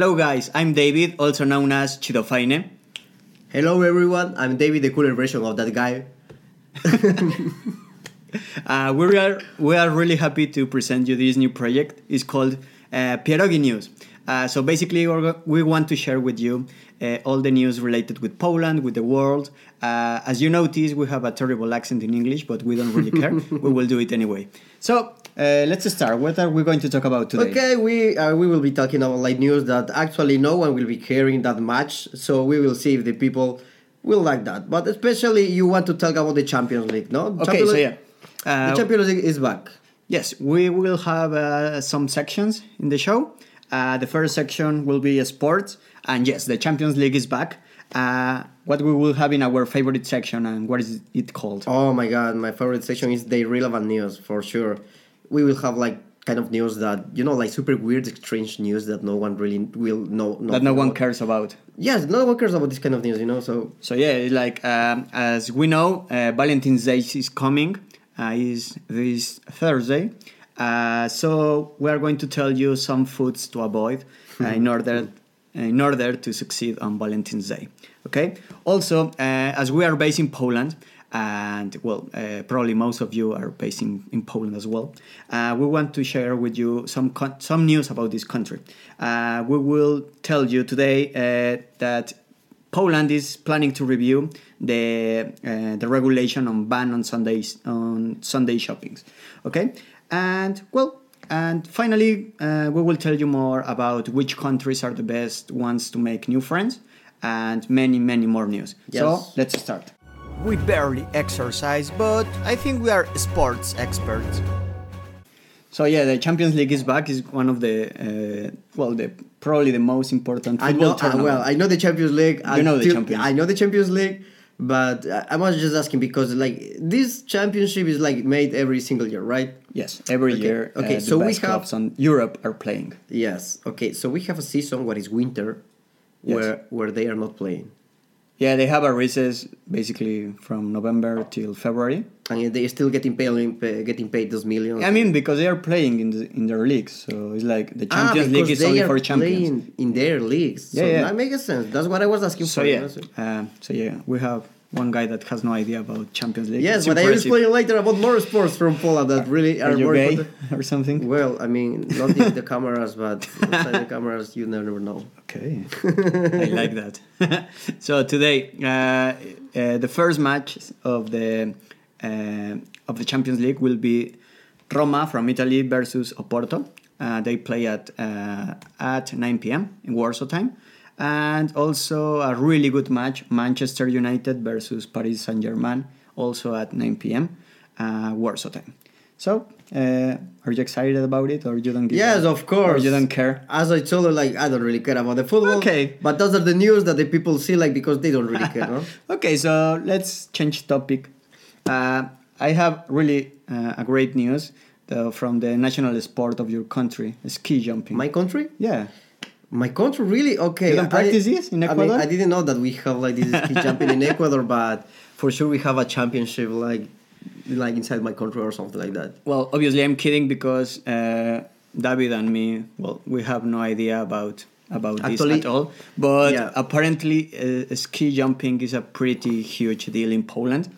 Hello, guys. I'm David, also known as Chidofaine. Hello, everyone. I'm David, the cooler version of that guy. Uh, we are we are really happy to present you this new project. It's called uh, Pierogi News. Uh, so basically, we want to share with you uh, all the news related with Poland, with the world. Uh, as you notice, we have a terrible accent in English, but we don't really care. we will do it anyway. So uh, let's start. What are we going to talk about today? Okay, we uh, we will be talking about like news that actually no one will be caring that much. So we will see if the people will like that. But especially you want to talk about the Champions League, no? Okay, Champions so yeah. Uh, the Champions League is back. Yes, we will have uh, some sections in the show. Uh, the first section will be sports, and yes, the Champions League is back. Uh, what we will have in our favorite section, and what is it called? Oh my god, my favorite section is the relevant news for sure. We will have like kind of news that you know, like super weird, strange news that no one really will know. that no one cares about. Yes, no one cares about this kind of news, you know. So So yeah, like um, as we know, uh, Valentine's Day is coming. Uh, is this Thursday. Uh, so we are going to tell you some foods to avoid uh, in order in order to succeed on Valentine's Day. Okay. Also, uh, as we are based in Poland, and well, uh, probably most of you are based in, in Poland as well. Uh, we want to share with you some some news about this country. Uh, we will tell you today uh, that Poland is planning to review the uh, the regulation on ban on Sundays on Sunday shoppings. Okay, and well, and finally, uh, we will tell you more about which countries are the best ones to make new friends, and many many more news. So let's start. We barely exercise, but I think we are sports experts. So yeah, the Champions League is back. is one of the uh, well, the probably the most important I football know, uh, well, I know the Champions League. You know the Champions I know the Champions League, but I was just asking because like this championship is like made every single year, right? Yes, every Okay, year. okay, uh, so we have- clubs on Europe are playing. Yes. Okay, so we have a season what is winter, Yes. where where they are not playing, Yeah, they have a recess basically from November till February. and they are still getting paid, getting paid those millions. I mean, because they are playing in the, in their leagues, so it's like the Ah, Champions League is only for champions. playing in their leagues. So yeah. that makes sense. That's what I was asking So for. yeah, so- uh, so yeah, we have one guy that has no idea about Champions League. Yes, It's but I will explain later about more sports from Poland that really Are are more gay or something? Well, I mean, not in the cameras, but outside the cameras, you never know. Okay, I like that. so today, uh, uh, the first match of the uh, of the Champions League will be Roma from Italy versus Oporto. Uh, they play at uh, at 9 p.m. in Warsaw time, and also a really good match: Manchester United versus Paris Saint Germain, also at 9 p.m. Uh, Warsaw time. So, uh, are you excited about it, or you don't? Give Yes, a- of course. You don't care? As I told you, like I don't really care about the football. Okay. But those are the news that the people see, like because they don't really care. No? Okay, so let's change topic. Uh, I have really uh, a great news from the national sport of your country, ski jumping. My country, yeah. My country, really okay. You don't practice this in I mean, Ecuador? I didn't know that we have like this ski jumping in Ecuador, but for sure we have a championship like like inside my country or something like that. Well, obviously I'm kidding because uh, David and me, well, we have no idea about about Actually, this at all. But yeah. apparently, uh, ski jumping is a pretty huge deal in Poland.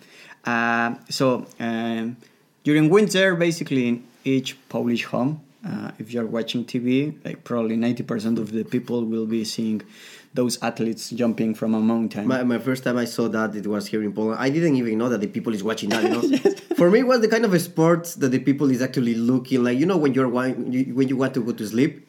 Uh, so um, during winter, basically in each Polish home, uh, if you're watching TV, like probably 90% of the people will be seeing those athletes jumping from a mountain. My, my first time I saw that it was here in Poland. I didn't even know that the people is watching that. You know, for me it was the kind of a sport that the people is actually looking like. You know, when you're when you want to go to sleep,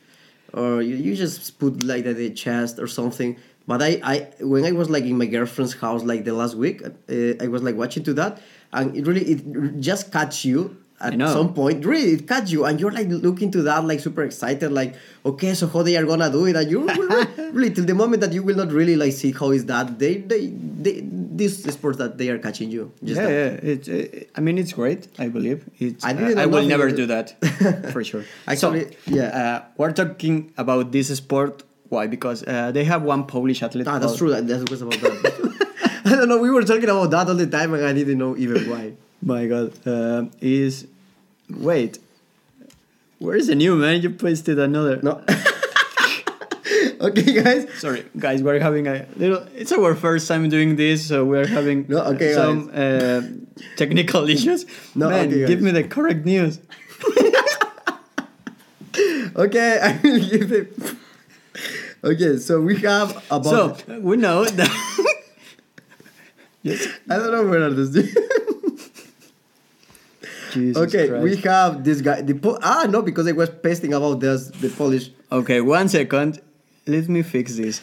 or you, you just put like the chest or something. But I, I when I was like in my girlfriend's house like the last week, uh, I was like watching to that, and it really it just catch you at some point. Really, it catch you, and you're like looking to that like super excited, like okay, so how they are gonna do it, and you really, till the moment that you will not really like see how is that they they, they this sport that they are catching you. Just yeah, that. yeah. It's, uh, I mean, it's great. I believe. It's, I didn't I will never do that for sure. Actually, so, yeah. Uh, we're talking about this sport. Why? Because uh, they have one Polish athlete. Ah, that's called- true. That that was about that. I don't know. We were talking about that all the time, and I didn't know even why. My God, uh, is wait. Where is the new man? You pasted another. No. Okay, guys. Sorry, guys, we're having a little. It's our first time doing this, so we're having No, okay, some uh, technical issues. No, Man, okay, give me the correct news. Okay, I will give it. Okay, so we have about. So we know that. yes. I don't know where are this. Jesus okay, Christ. we have this guy. The po- ah no, because I was pasting about this the Polish. Okay, one second. Let me fix this.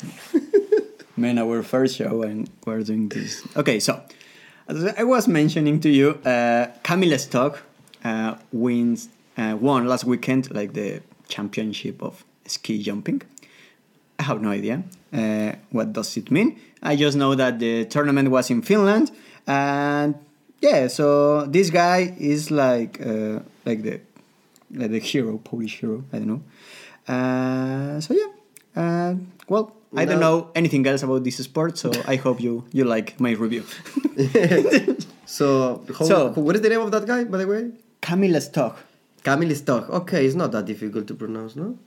Man, our first show and we're doing this. Okay, so as I was mentioning to you, uh, Camille Stock uh, wins uh, won last weekend like the championship of ski jumping. I have no idea uh, what does it mean. I just know that the tournament was in Finland, and yeah, so this guy is like uh, like the like the hero, Polish hero. I don't know. Uh, so yeah, uh, well, I don't know anything else about this sport, so I hope you you like my review. So, how, So- what is the name of that guy, by the way? Camille Stock. Kamil Stoch. Okay, it's not that difficult to pronounce, no?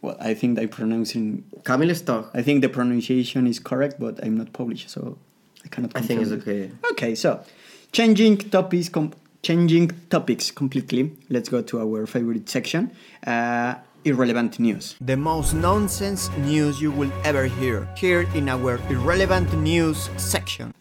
Well, I think I pronouncing. Kamil Stoch. I think the pronunciation is correct, but I'm not Polish, so I cannot. I think it's okay. Okay, so changing topics, com- changing topics completely. Let's go to our favorite section: uh, irrelevant news. The most nonsense news you will ever hear here in our irrelevant news section.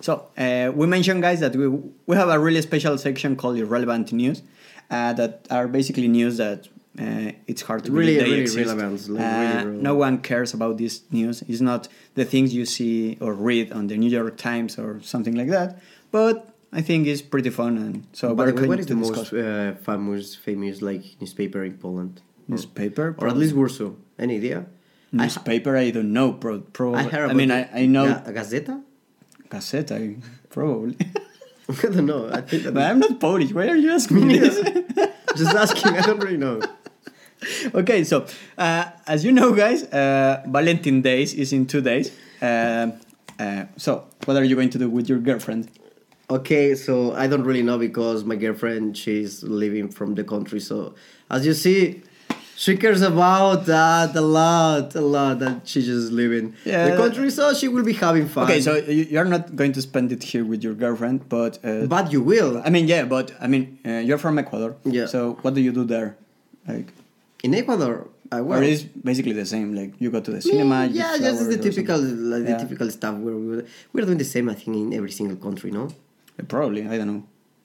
So uh, we mentioned, guys, that we we have a really special section called irrelevant news, uh, that are basically news that. Uh, it's hard to Really, believe they really exist. relevant, like, Uh, really no one cares about this news. It's not the things you see or read on the New York Times or something like that. But I think it's pretty fun, and so By we're the way, going what is the discuss. most uh, famous, famous like newspaper in Poland? newspaper, Or at least Warsaw. Any idea? newspaper. I, don't know, pro. pro I. I mean, I, I know Ga- Gazeta. Gazeta, probably. I don't know. I think but I'm not Polish. Why are you asking me this? just asking. I don't really know. okay, so uh, as you know, guys, uh, Valentine Days is in two days. Uh, uh, so, what are you going to do with your girlfriend? Okay, so I don't really know because my girlfriend she's living from the country. So as you see, she cares about that a lot, a lot. That she's just living Yeah. the country, so she will be having fun. Okay, so you- you're not going to spend it here with your girlfriend, but uh, but you will I mean, yeah, but I mean, uh, you're from Ecuador. Yeah. So what do you do there? Like, in Ecuador. I will. or is basically the same? Like you go to the cinema. you yeah, just the typical, like the typical stuff. Where we were, we're doing the same, I think, in every single country, no? Yeah, Probably, I don't know.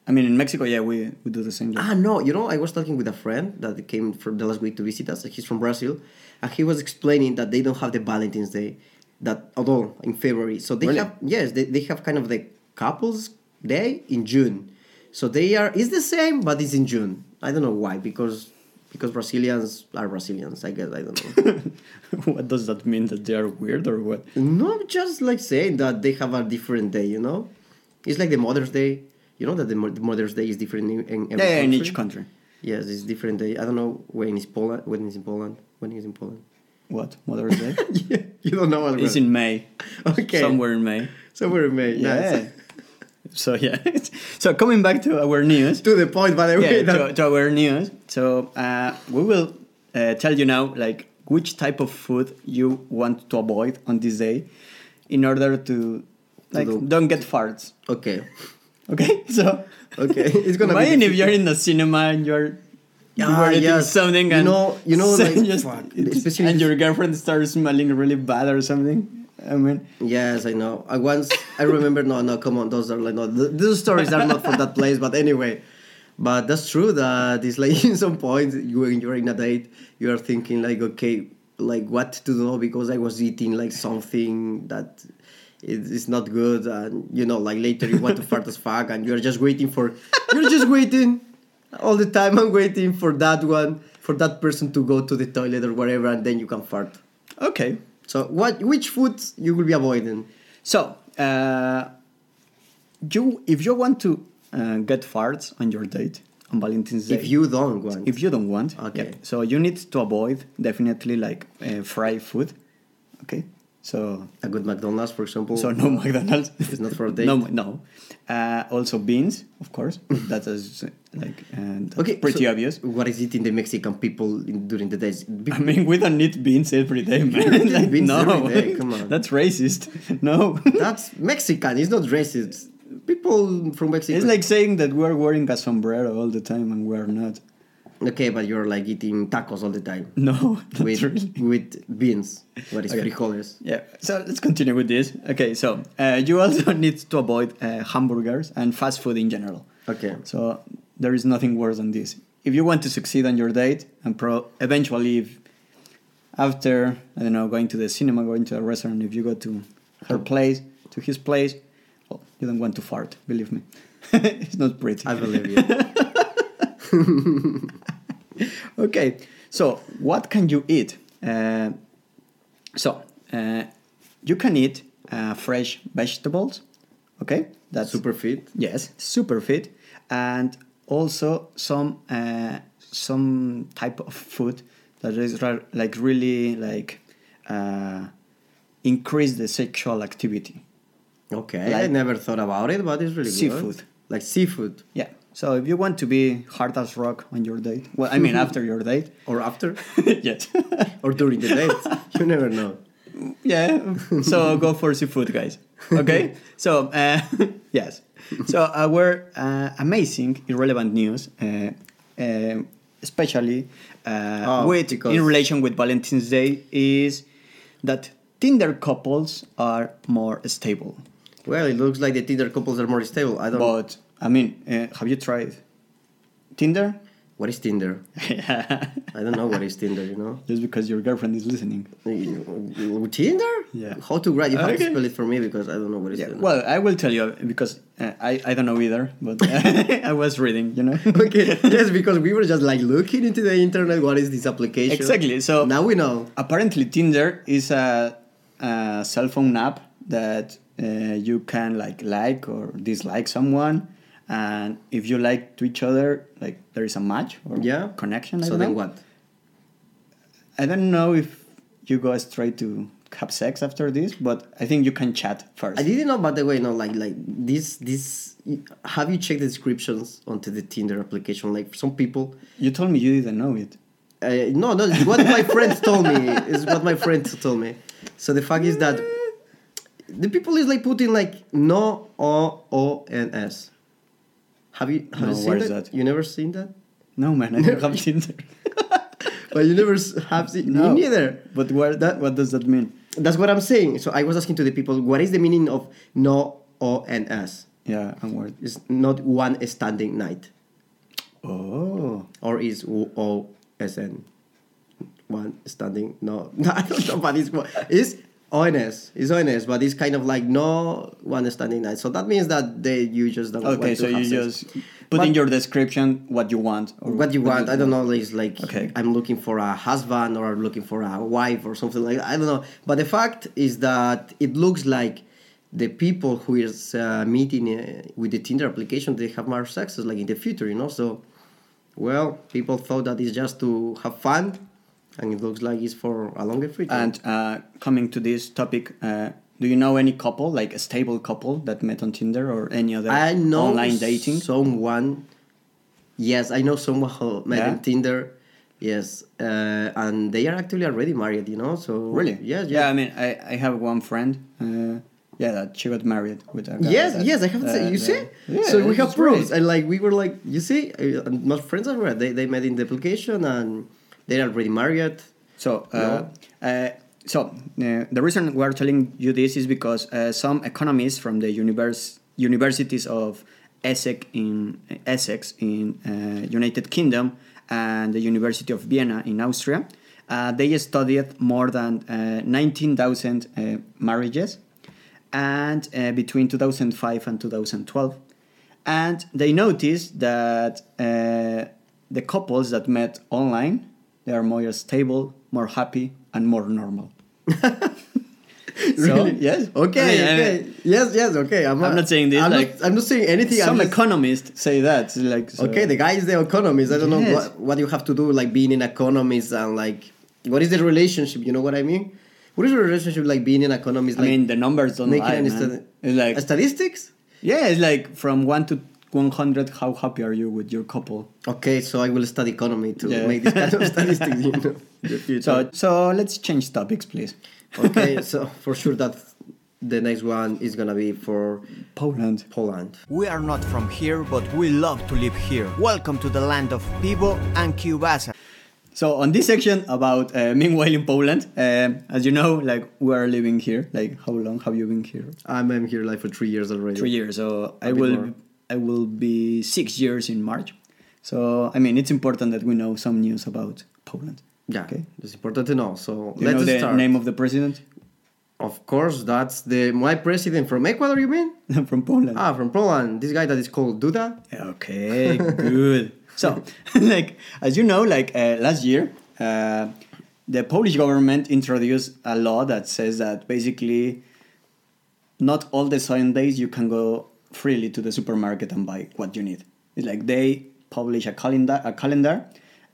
I mean, in Mexico, yeah, we, we do the same. Thing. Ah, no, you know, I was talking with a friend that came from the last week to visit us. He's from Brazil, and he was explaining that they don't have the Valentine's Day, that at all in February. So they Really? have yes, they, they have kind of the couples day in June. So they are it's the same, but it's in June. I don't know why because because Brazilians are Brazilians. I guess I don't know. what does that mean? That they are weird or what? no, just like saying that they have a different day. You know, it's like the Mother's Day. You know that the, Mother's Day is different in, in every Yeah, yeah, in each country. Yes, it's different day. I don't know when is Poland. When is in Poland? When is in Poland? What Mother's Day? yeah, you don't know what it's in May. Okay. Somewhere in May. somewhere in May. Yeah. Nice. So yeah. so coming back to our news. to the point, by the way. yeah, to, to our news. So uh, we will uh, tell you now, like which type of food you want to avoid on this day, in order to like do- don't get farts. okay. Okay, so Okay, it's gonna be imagine if you're in the cinema and you're. you Ah, eating yes. something You know- you know, so like, just- especially and your girlfriend starts smelling really bad or something. I mean, Yes, I know. I once I remember. No, no, come on. Those are like no. th- Those stories are not from that place. But anyway, but that's true. That it's like in some point you when you're in a date, you are thinking like, okay, like what to do because I was eating like something that it is not good, and you know, like later you want to fart as fuck, and you're just waiting for, you're just waiting all the time. I'm waiting for that one, for that person to go to the toilet or whatever, and then you can fart. okay. So what? Which foods you will be avoiding? So, uh, you if you want to uh, get farts on your date on Valentine's Day, If you don't want. if you don't want, Okay. yeah, so you need to avoid definitely like uh, fried food. Okay, So A good McDonald's, for example. so no McDonald's. It's not for a date. No, no. Uh, also beans, of course. that is like and Okay, pretty so obvious. What is it in the Mexican people in, during the days? Be- I mean, we don't eat beans every day, man. like, beans no, every day, come on. that's racist. No, That's Mexican. It's not racist. People from Mexico. it's like saying that we're wearing a sombrero all the time and we're not. Okay, but you're like eating tacos all the time No, with really. with beans. What is Okay. frijoles? Yeah, so let's continue with this. Okay, so uh, you also need to avoid uh, hamburgers and fast food in general. Okay. So there is nothing worse than this. If you want to succeed on your date and pro eventually if after I don't know going to the cinema, going to a restaurant, if you go to her place, to his place, well, you don't want to fart. Believe me, it's not pretty. I believe you. okay, so what can you eat? Uh, so uh, you can eat uh, fresh vegetables. Okay, that's Super fit. Yes, super fit, and also some uh, some type of food that is like really like uh, increase the sexual activity. Okay, I never thought about it, but it's really Seafood. good. Like seafood. Yeah. So if you want to be hard as rock on your date, well, I mean after your date, Or after? yes, or during the date. You never know. yeah. So go for seafood, guys. Okay. so uh, yes. So our uh, amazing irrelevant news, uh, uh, especially uh, Oh, with because- in relation with Valentine's Day, is that Tinder couples are more stable. Well, it looks like the Tinder couples are more stable. I don't But I mean, uh, have you tried Tinder? What is Tinder? I don't know what is Tinder, you know? Just because your girlfriend is listening. Tinder? Yeah. How to write? You have to Okay. spell it for me because I don't know what is Yeah, Tinder. well, I will tell you because uh, I, I don't know either, but I was reading, you know. okay, yes, because we were just like looking into the internet. What is this application? Exactly. So now we know. apparently Tinder is a, a cell phone app that uh, you can like like or dislike someone, and if you like to each other, like there is a match or Yeah. connection. I So then know. what? I don't know if you go straight to have sex after this, but I think you can chat first. I didn't know, by the way, no, like like this this. Have you checked the descriptions onto the Tinder application? Like some people. You told me you didn't know it. Uh, no, no, it's what my friends told me. Is what my friends told me. So the fact is that the people is like putting like no o o n s. Have you have No, you seen that? is that? You never seen that? No, man, I don't have Tinder. But you never have seen. No. Me neither. But what that what does that mean? That's what I'm saying. So I was asking to the people, what is the meaning of no O and S? Yeah, and what? It's not one standing night, Oh, or is O S N one standing? No, no, I don't know. But it's it's ONS. It's ONS, but it's kind of like no one standing night. So that means that they you just don't. okay. want to So you just put But- in your description what you want. Or what you want. I don't know. It's like Okay. I'm looking for a husband or I'm looking for a wife or something like that. I don't know. But the fact is that it looks like the people who is uh, meeting uh, with the Tinder application they have more success like in the future. You know. So, well, people thought that it's just to have fun, and it looks like it's for a longer future. And uh, coming to this topic, uh, do you know any couple, like a stable couple that met on Tinder or any other I know online dating? someone. Yes, I know someone who met Yeah? in Tinder. Yes, uh, and they are actually already married. You know, so Really? Yes, yes. Yeah, I mean, I, I have one friend. Uh, yeah, that she got married with a guy. Yes, that- yes, I have to say. uh, You see, yeah, so we have proofs, and like we were like, you see, uh, my friends are right. They they met in the application, and they're already married. So, uh, uh, so uh, the reason we're telling you this is because uh, some economists from the univers- universities of Essex in Essex in uh, United Kingdom and the University of Vienna in Austria, uh, they studied more than uh, 19,000 uh, marriages, and uh, between 2005 and 2012, and they noticed that uh, the couples that met online they are more stable, more happy, and more normal. So, yes. Okay. I mean, I- okay. yes. Yes. Okay. I'm, I'm not saying this, I'm, like, not, I'm not saying anything. I'm Some just- economists say that. Like so- okay, the guy is the economist. I don't know what, what you have to do, like being an economist and like what is the relationship. You know what I mean? What is the relationship like being in economics? I Like mean, the numbers don't lie, man. It's like statistics? yeah, it's like from one to one hundred. How happy are you with your couple? Okay, so I will study economy to Yeah. make this kind of statistics. You know. So so let's change topics, please. okay, so for sure that the next one is gonna be for Poland. Poland. We are not from here, but we love to live here. Welcome to the land of Pivo and Cubasa. So on this section about uh, meanwhile in Poland, uh, as you know, like we are living here. Like how long have you been here? I'm, I'm here like for three years already. Three years. So I will more. I will be six years in March. So I mean, it's important that we know some news about Poland. Yeah, Okay. it's important to know. So You let's know the start. name of the president Of course, that's the my president from Ecuador. You mean? from Poland? Ah, from Poland. This guy that is called Duda. Okay, good. So, like as you know, like uh, last year, uh, the Polish government introduced a law that says that basically, not all the Sundays you can go freely to the supermarket and buy what you need. It's like they publish a calendar, a calendar,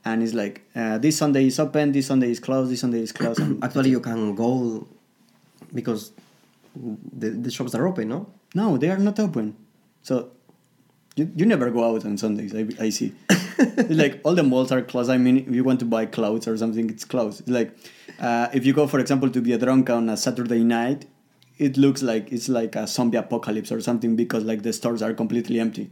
and it's like uh, this Sunday is open, this Sunday is closed, this Sunday is closed. and- Actually, you can go because the, the shops are open, no? No, they are not open. So you, you never go out on Sundays, I, I see. It's like all the malls are closed. I mean, if you want to buy clothes or something, it's closed. It's like uh, if you go, for example, to Biedronka on a Saturday night, it looks like it's like a zombie apocalypse or something because like the stores are completely empty.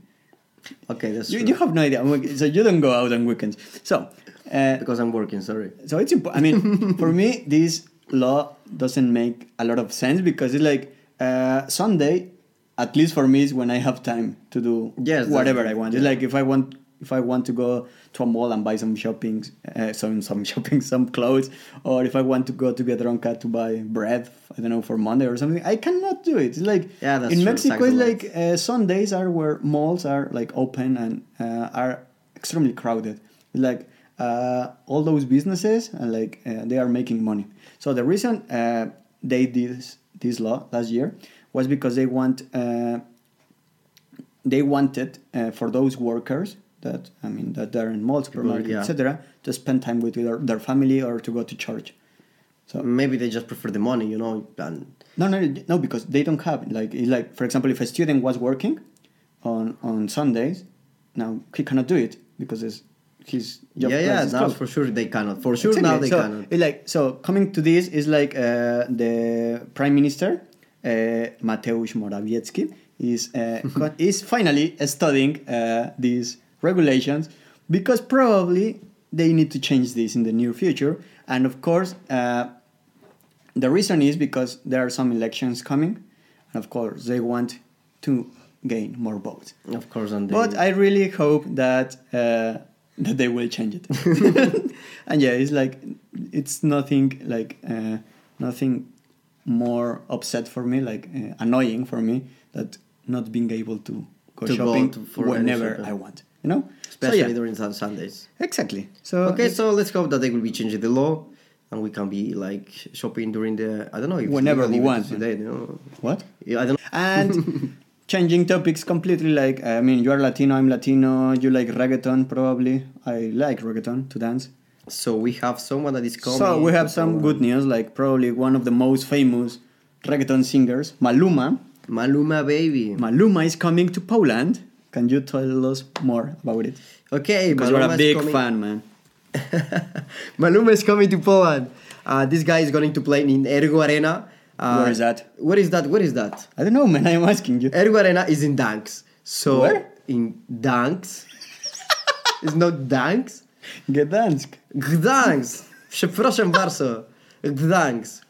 Okay, that's You, true. you have no idea. So you don't go out on weekends. So uh, because I'm working. Sorry. so it's important. I mean, for me, this law doesn't make a lot of sense because it's like uh, Sunday, at least for me, is when I have time to do Yes, whatever I want. It's like if I want if I want to go to a mall and buy some shopping, uh, some some shopping, some clothes, or if I want to go to Biedronka to buy bread, I don't know for Monday or something, I cannot do it. It's like Yeah, that's in true. Mexico, it's like uh, Sundays are where malls are like open and uh, are extremely crowded. Like uh, all those businesses, and like uh, they are making money. So the reason uh, they did this, this law last year was because they want uh, they wanted uh, for those workers that I mean that they're in malls, supermarkets, yeah. etc., to spend time with their, their family or to go to church. So Maybe they just prefer the money, you know. And no, no, no, because they don't have. Like, like for example, if a student was working on on Sundays, now he cannot do it because it's, his job yeah, yeah. Now for sure they cannot. For sure Exactly. now they so, cannot. like so coming to this is like uh, the prime minister uh, Mateusz Morawiecki is uh, is finally studying uh, these regulations because probably they need to change this in the near future and of course uh, the reason is because there are some elections coming and of course they want to gain more votes Of course, and but I really hope that uh, that they will change it. and yeah, it's like it's nothing like uh, nothing more upset for me, like uh, annoying for me that not being able to go To go shopping to- whenever shopping. I want. You know, especially so, yeah, during Sun- Sundays. exactly. So Okay, so let's hope that they will be changing the law, and we can be like shopping during the I don't know if Whenever we want. today. You know? what? Yeah, I don't. know. And changing topics completely. Like I mean, you are Latino, I'm Latino. You like reggaeton, probably. I like reggaeton to dance. So we have someone that is coming. So we have some good news, like probably one of the most famous reggaeton singers, Maluma. Maluma baby. Maluma is coming to Poland. Can you tell us more about it? Okay, Because you're a big fan, man. Maluma is coming to Poland. Uh, this guy is going to play in Ergo Arena. Uh, Where is that? Where is that? Where is that? I don't know, man. I'm asking you. Ergo Arena is in Danks. So Where? in Danks. it's not Danks. Gdansk. Gdansk. Przepraszam bardzo. Gdansk.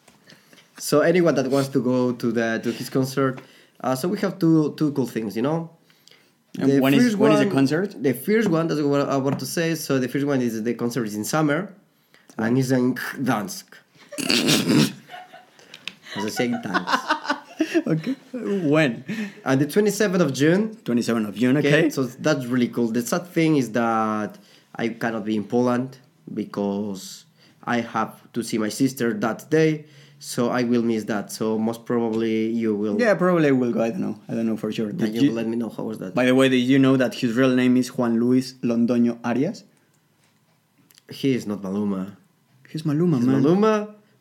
So anyone that wants to go to the to his concert, uh, so we have two two cool things, you know. And when is- when is the concert? The first one, that's what I want to say. So the first one is the concert is in summer, and it's in Gdansk. As I say, Gdansk. Okay. When? On the 27th of June, 27th of June, Okay, okay? so that's really cool. The sad thing is that I cannot be in Poland because I have to see my sister that day, so I will miss that. So most probably you will. yeah, probably I will go. I don't know. I don't know for sure. and Did you you- let me know how was that. by the way, did you know that his real name is Juan Luis Londoño Arias? He is not Maluma. He's Maluma, He's man. Maluma.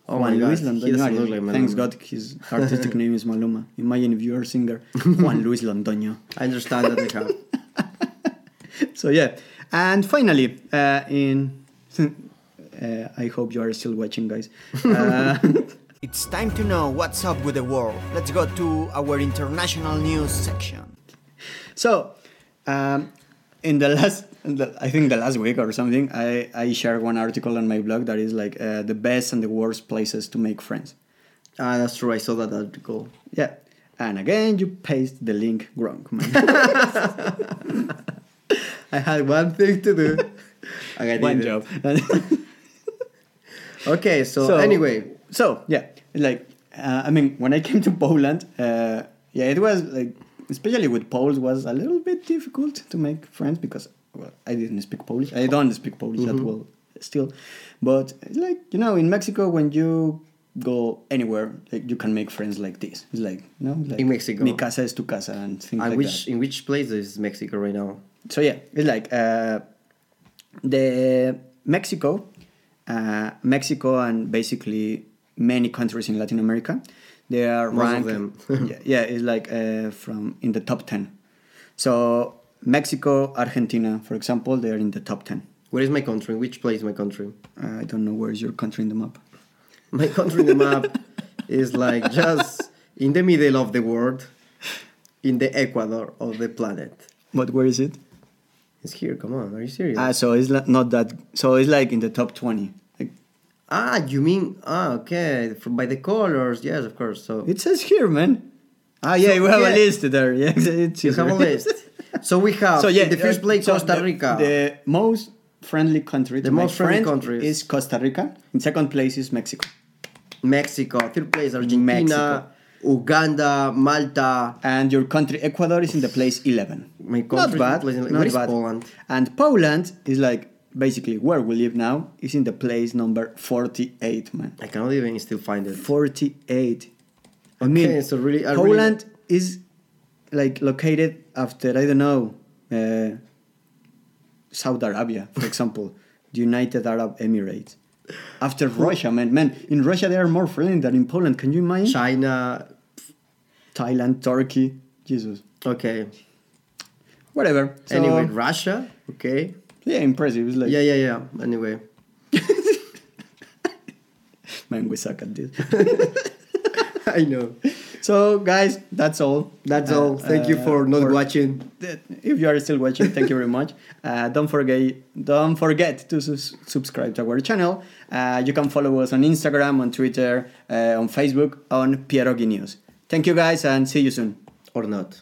Oh Juan my God, Luis he Londoño. look like Thanks God his artistic name is Maluma. Imagine if you're a singer, Juan Luis Londoño. I understand that they have. So yeah, and finally, uh, in uh, I hope you are still watching, guys. Uh, It's time to know what's up with the world. Let's go to our international news section. so, um, in the last, in the, I think the last week or something, I, I shared one article on my blog that is like uh, the best and the worst places to make friends. Ah, that's true. I saw that article. Yeah, and again you paste the link wrong, man. I had one thing to do. I one job. Okay, so, anyway, so yeah, like uh, I mean, when I came to Poland, uh, yeah, it was like especially with Poles was a little bit difficult to make friends because well, I didn't speak Polish. I don't speak Polish Mm-hmm. that well still, but like you know, in Mexico when you go anywhere, like you can make friends like this. It's like you know, like In Mexico. mi casa es tu casa and things and like which that. in which place is Mexico right now? So yeah, it's like uh, the Mexico, uh, Mexico, and basically many countries in Latin America. They are ranked. them. yeah, yeah, it's like uh, from in the top ten. So Mexico, Argentina, for example, they are in the top ten. Where is my country? Which place is my country? Uh, I don't know where is your country in the map. My country in the map is like just in the middle of the world, in the Ecuador of the planet. But where is it? It's here. Come on, are you serious? Ah, so it's not that. So it's like in the top twenty. Ah, you mean ah okay from by the colors? Yes, of course. So it says here, man. Ah, yeah, So, we have yeah. a list there. Yeah, it's you have a list. So we have so yeah, in the first uh, place so Costa Rica. The, most friendly country, The to most friendly countries. is Costa Rica. In second place is Mexico, Mexico, third place Argentina, Mexico. Uganda, Malta. and your country Ecuador is in the place eleven. My not bad, place not bad. Poland? And Poland is like basically where we live now is in the place number forty-eight, man. I cannot even still find it. Forty-eight. I Okay, mean, so really- I really- Poland is like located after I don't know uh, Saudi Arabia, for example, the United Arab Emirates. After Russia, man, man, in Russia they are more friendly than in Poland. Can you imagine? China. Thailand, Turkey, Jesus, Okay. whatever. So, anyway, Russia. Okay. Yeah, impressive. It's like, Yeah, yeah, yeah. Anyway, man, we suck at this. I know. so, guys, that's all. That's Uh, all. Thank you uh, for not for- watching. that- if you are still watching, thank you very much. Uh, don't forget, don't forget to sus- subscribe to our channel. Uh, you can follow us on Instagram, on Twitter, uh, on Facebook, on Pierogi News. Thank you guys, and see you soon. Or not.